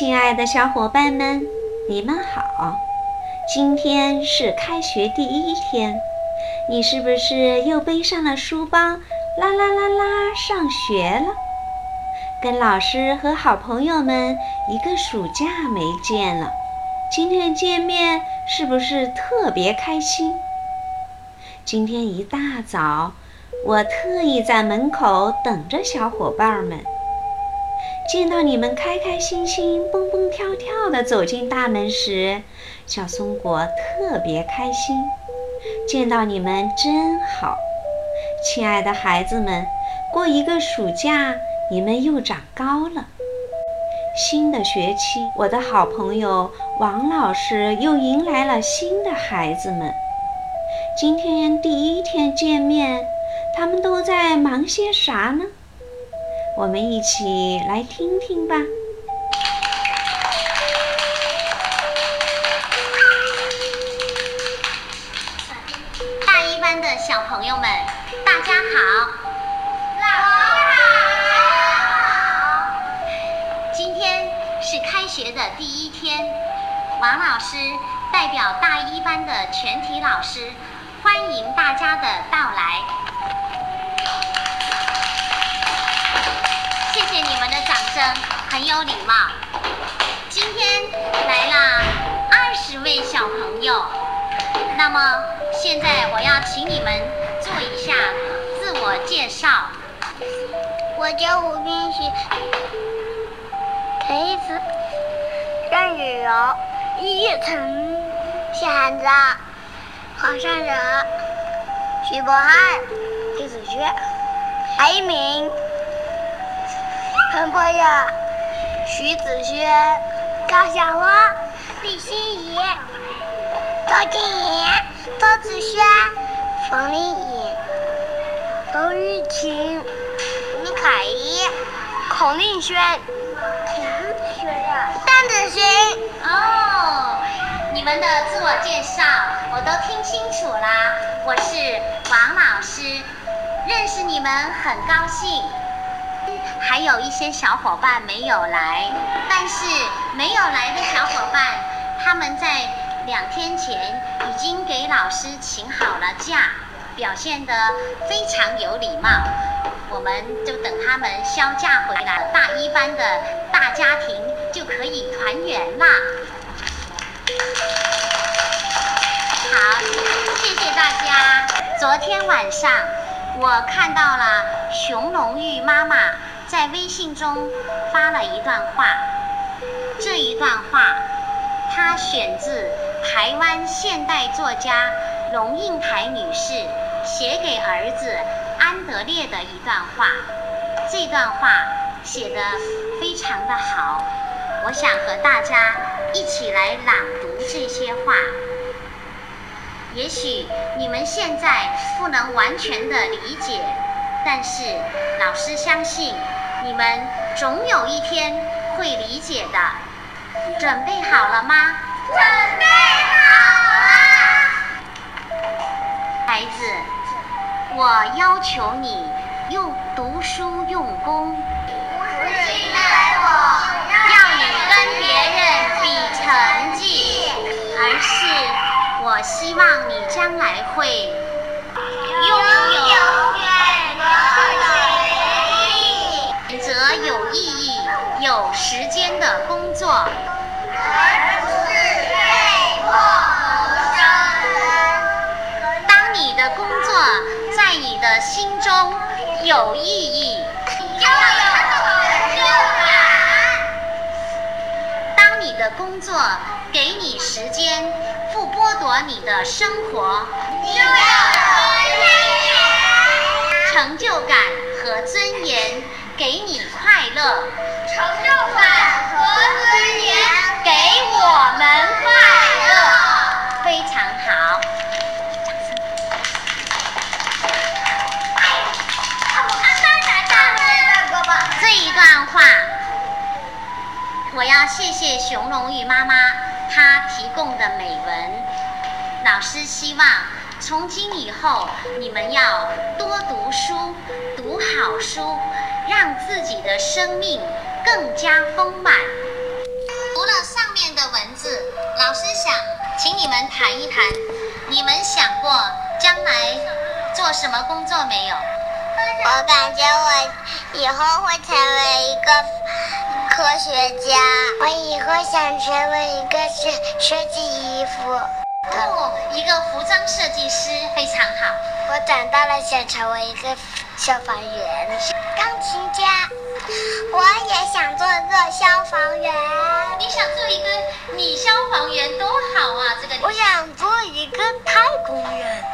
亲爱的小伙伴们，你们好！今天是开学第一天，你是不是又背上了书包，啦啦啦啦上学了？跟老师和好朋友们一个暑假没见了，今天见面是不是特别开心？今天一大早，我特意在门口等着小伙伴们。见到你们开开心心、蹦蹦跳跳地走进大门时，小松果特别开心。见到你们真好，亲爱的孩子们，过一个暑假，你们又长高了。新的学期，我的好朋友王老师又迎来了新的孩子们。今天第一天见面，他们都在忙些啥呢？我们一起来听听吧。大一班的小朋友们，大家好！老师好！今天是开学的第一天，王老师代表大一班的全体老师，欢迎大家的到来。很有礼貌。今天来了二十位小朋友，那么现在我要请你们做一下自我介绍。我叫吴冰雪，陈一慈，张雨柔，叶晨，谢寒子，黄善哲，徐博翰，李子轩，白一鸣。陈博雅、徐子轩、高小花、李欣怡、周静怡、周子轩、冯丽颖、周玉琴、吴凯怡、孔令轩、邓子轩。哦，你们的自我介绍我都听清楚啦，我是王老师，认识你们很高兴。还有一些小伙伴没有来，但是没有来的小伙伴，他们在两天前已经给老师请好了假，表现得非常有礼貌。我们就等他们休假回来，大一班的大家庭就可以团圆啦。好，谢谢大家。昨天晚上我看到了熊龙玉妈妈。在微信中发了一段话，这一段话，它选自台湾现代作家龙应台女士写给儿子安德烈的一段话。这段话写得非常的好，我想和大家一起来朗读这些话。也许你们现在不能完全的理解，但是老师相信。你们总有一天会理解的，准备好了吗？准备好了。孩子，我要求你用读书用功，不是因为我要你跟别人比成绩，而是我希望你将来会拥有。有意义、有时间的工作，而不是被迫谋生。当你的工作在你的心中有意义，就有成就感。当你的工作给你时间，不剥夺你的生活，就有尊严。成就感和尊严。给你快乐，成就感和尊严给我们快乐，非常好。这一段话，我要谢谢熊龙玉妈妈她提供的美文。老师希望从今以后，你们要多读书，读好书。让自己的生命更加丰满。读了上面的文字，老师想请你们谈一谈，你们想过将来做什么工作没有？我感觉我以后会成为一个科学家。我以后想成为一个设设计衣服。哦，一个服装设计师非常好。我长大了想成为一个消防员、钢琴家。我也想做个消防员。你想做一个女消防员多好啊！这个我想做一个太空人。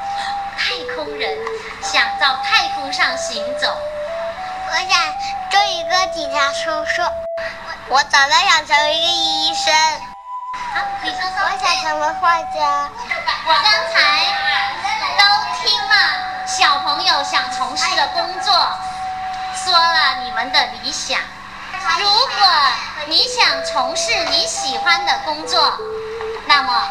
太空人想到太空上行走。我想做一个警察叔叔。我长大想成为一个医生。好，你说说。我想成为画家。我刚才都听了小朋友想从事的工作，说了你们的理想。如果你想从事你喜欢的工作，那么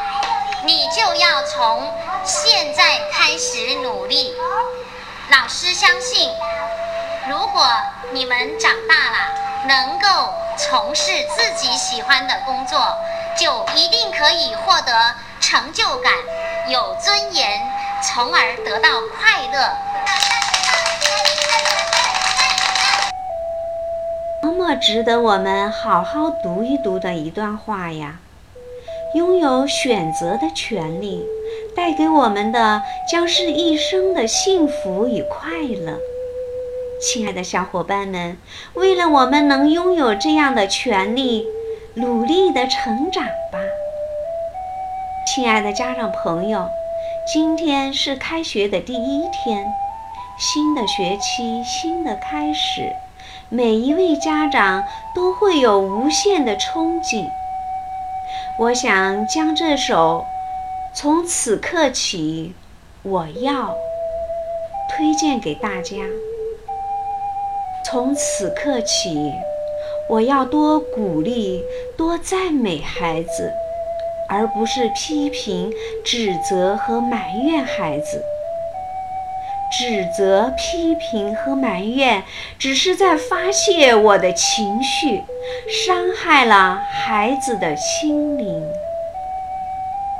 你就要从现在开始努力。老师相信，如果你们长大了，能够从事自己喜欢的工作，就一定可以获得成就感、有尊严，从而得到快乐。多么值得我们好好读一读的一段话呀！拥有选择的权利，带给我们的将是一生的幸福与快乐。亲爱的小伙伴们，为了我们能拥有这样的权利，努力的成长吧。亲爱的家长朋友，今天是开学的第一天，新的学期，新的开始。每一位家长都会有无限的憧憬。我想将这首《从此刻起，我要》推荐给大家。从此刻起，我要多鼓励、多赞美孩子，而不是批评、指责和埋怨孩子。指责、批评和埋怨，只是在发泄我的情绪，伤害了孩子的心灵。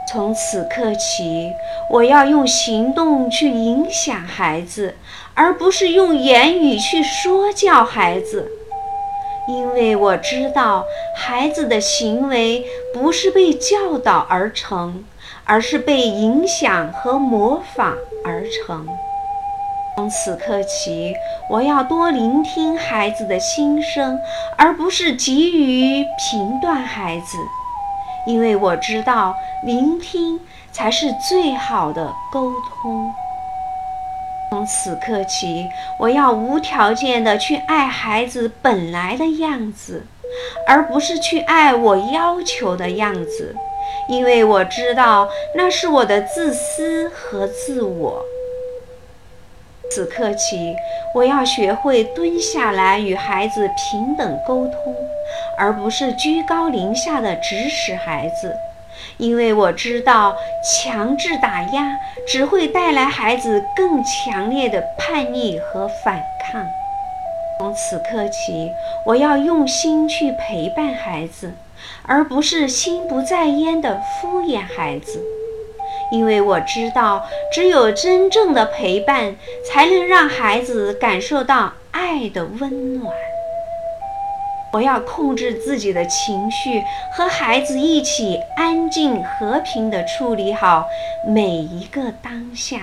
从此刻起，我要用行动去影响孩子，而不是用言语去说教孩子。因为我知道，孩子的行为不是被教导而成，而是被影响和模仿而成。从此刻起，我要多聆听孩子的心声，而不是急于评断孩子，因为我知道聆听才是最好的沟通。从此刻起，我要无条件的去爱孩子本来的样子，而不是去爱我要求的样子，因为我知道那是我的自私和自我。此刻起，我要学会蹲下来与孩子平等沟通，而不是居高临下的指使孩子，因为我知道强制打压只会带来孩子更强烈的叛逆和反抗。从此刻起，我要用心去陪伴孩子，而不是心不在焉地敷衍孩子。因为我知道，只有真正的陪伴，才能让孩子感受到爱的温暖。我要控制自己的情绪，和孩子一起安静和平地处理好每一个当下。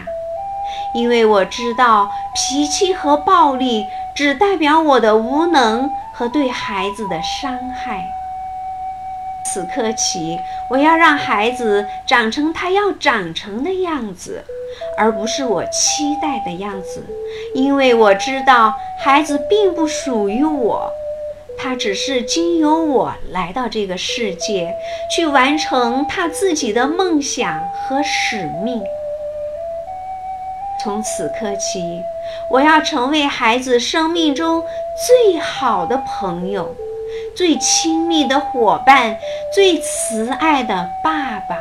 因为我知道，脾气和暴力只代表我的无能和对孩子的伤害。此刻起，我要让孩子长成他要长成的样子，而不是我期待的样子。因为我知道孩子并不属于我，他只是经由我来到这个世界，去完成他自己的梦想和使命。从此刻起，我要成为孩子生命中最好的朋友。最亲密的伙伴，最慈爱的爸爸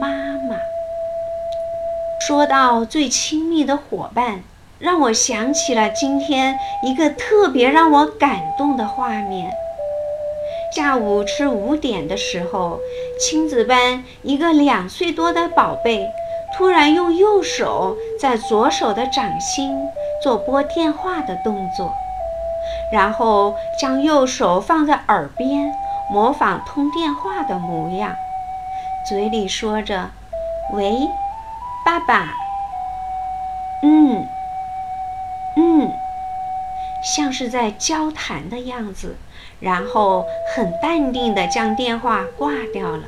妈妈。说到最亲密的伙伴，让我想起了今天一个特别让我感动的画面。下午吃午点的时候，亲子班一个两岁多的宝贝突然用右手在左手的掌心做拨电话的动作，然后将右手放在耳边，模仿通电话的模样，嘴里说着：“喂，爸爸。”嗯，嗯，像是在交谈的样子。然后很淡定地将电话挂掉了。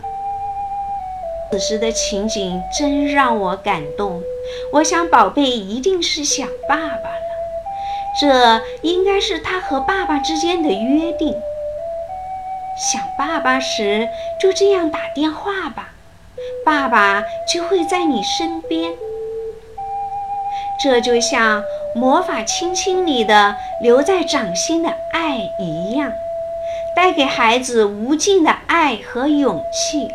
此时的情景真让我感动。我想，宝贝一定是想爸爸了。这应该是他和爸爸之间的约定。想爸爸时，就这样打电话吧，爸爸就会在你身边。这就像魔法亲亲里的留在掌心的爱一样。带给孩子无尽的爱和勇气，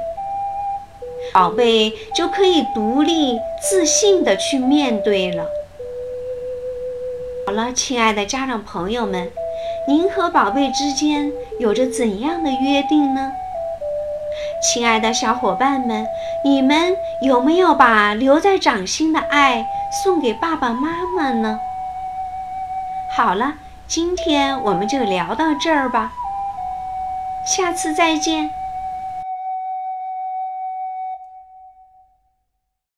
宝贝就可以独立自信地去面对了。好了，亲爱的家长朋友们，您和宝贝之间有着怎样的约定呢？亲爱的小伙伴们，你们有没有把留在掌心的爱送给爸爸妈妈呢？好了，今天我们就聊到这儿吧。下次再见。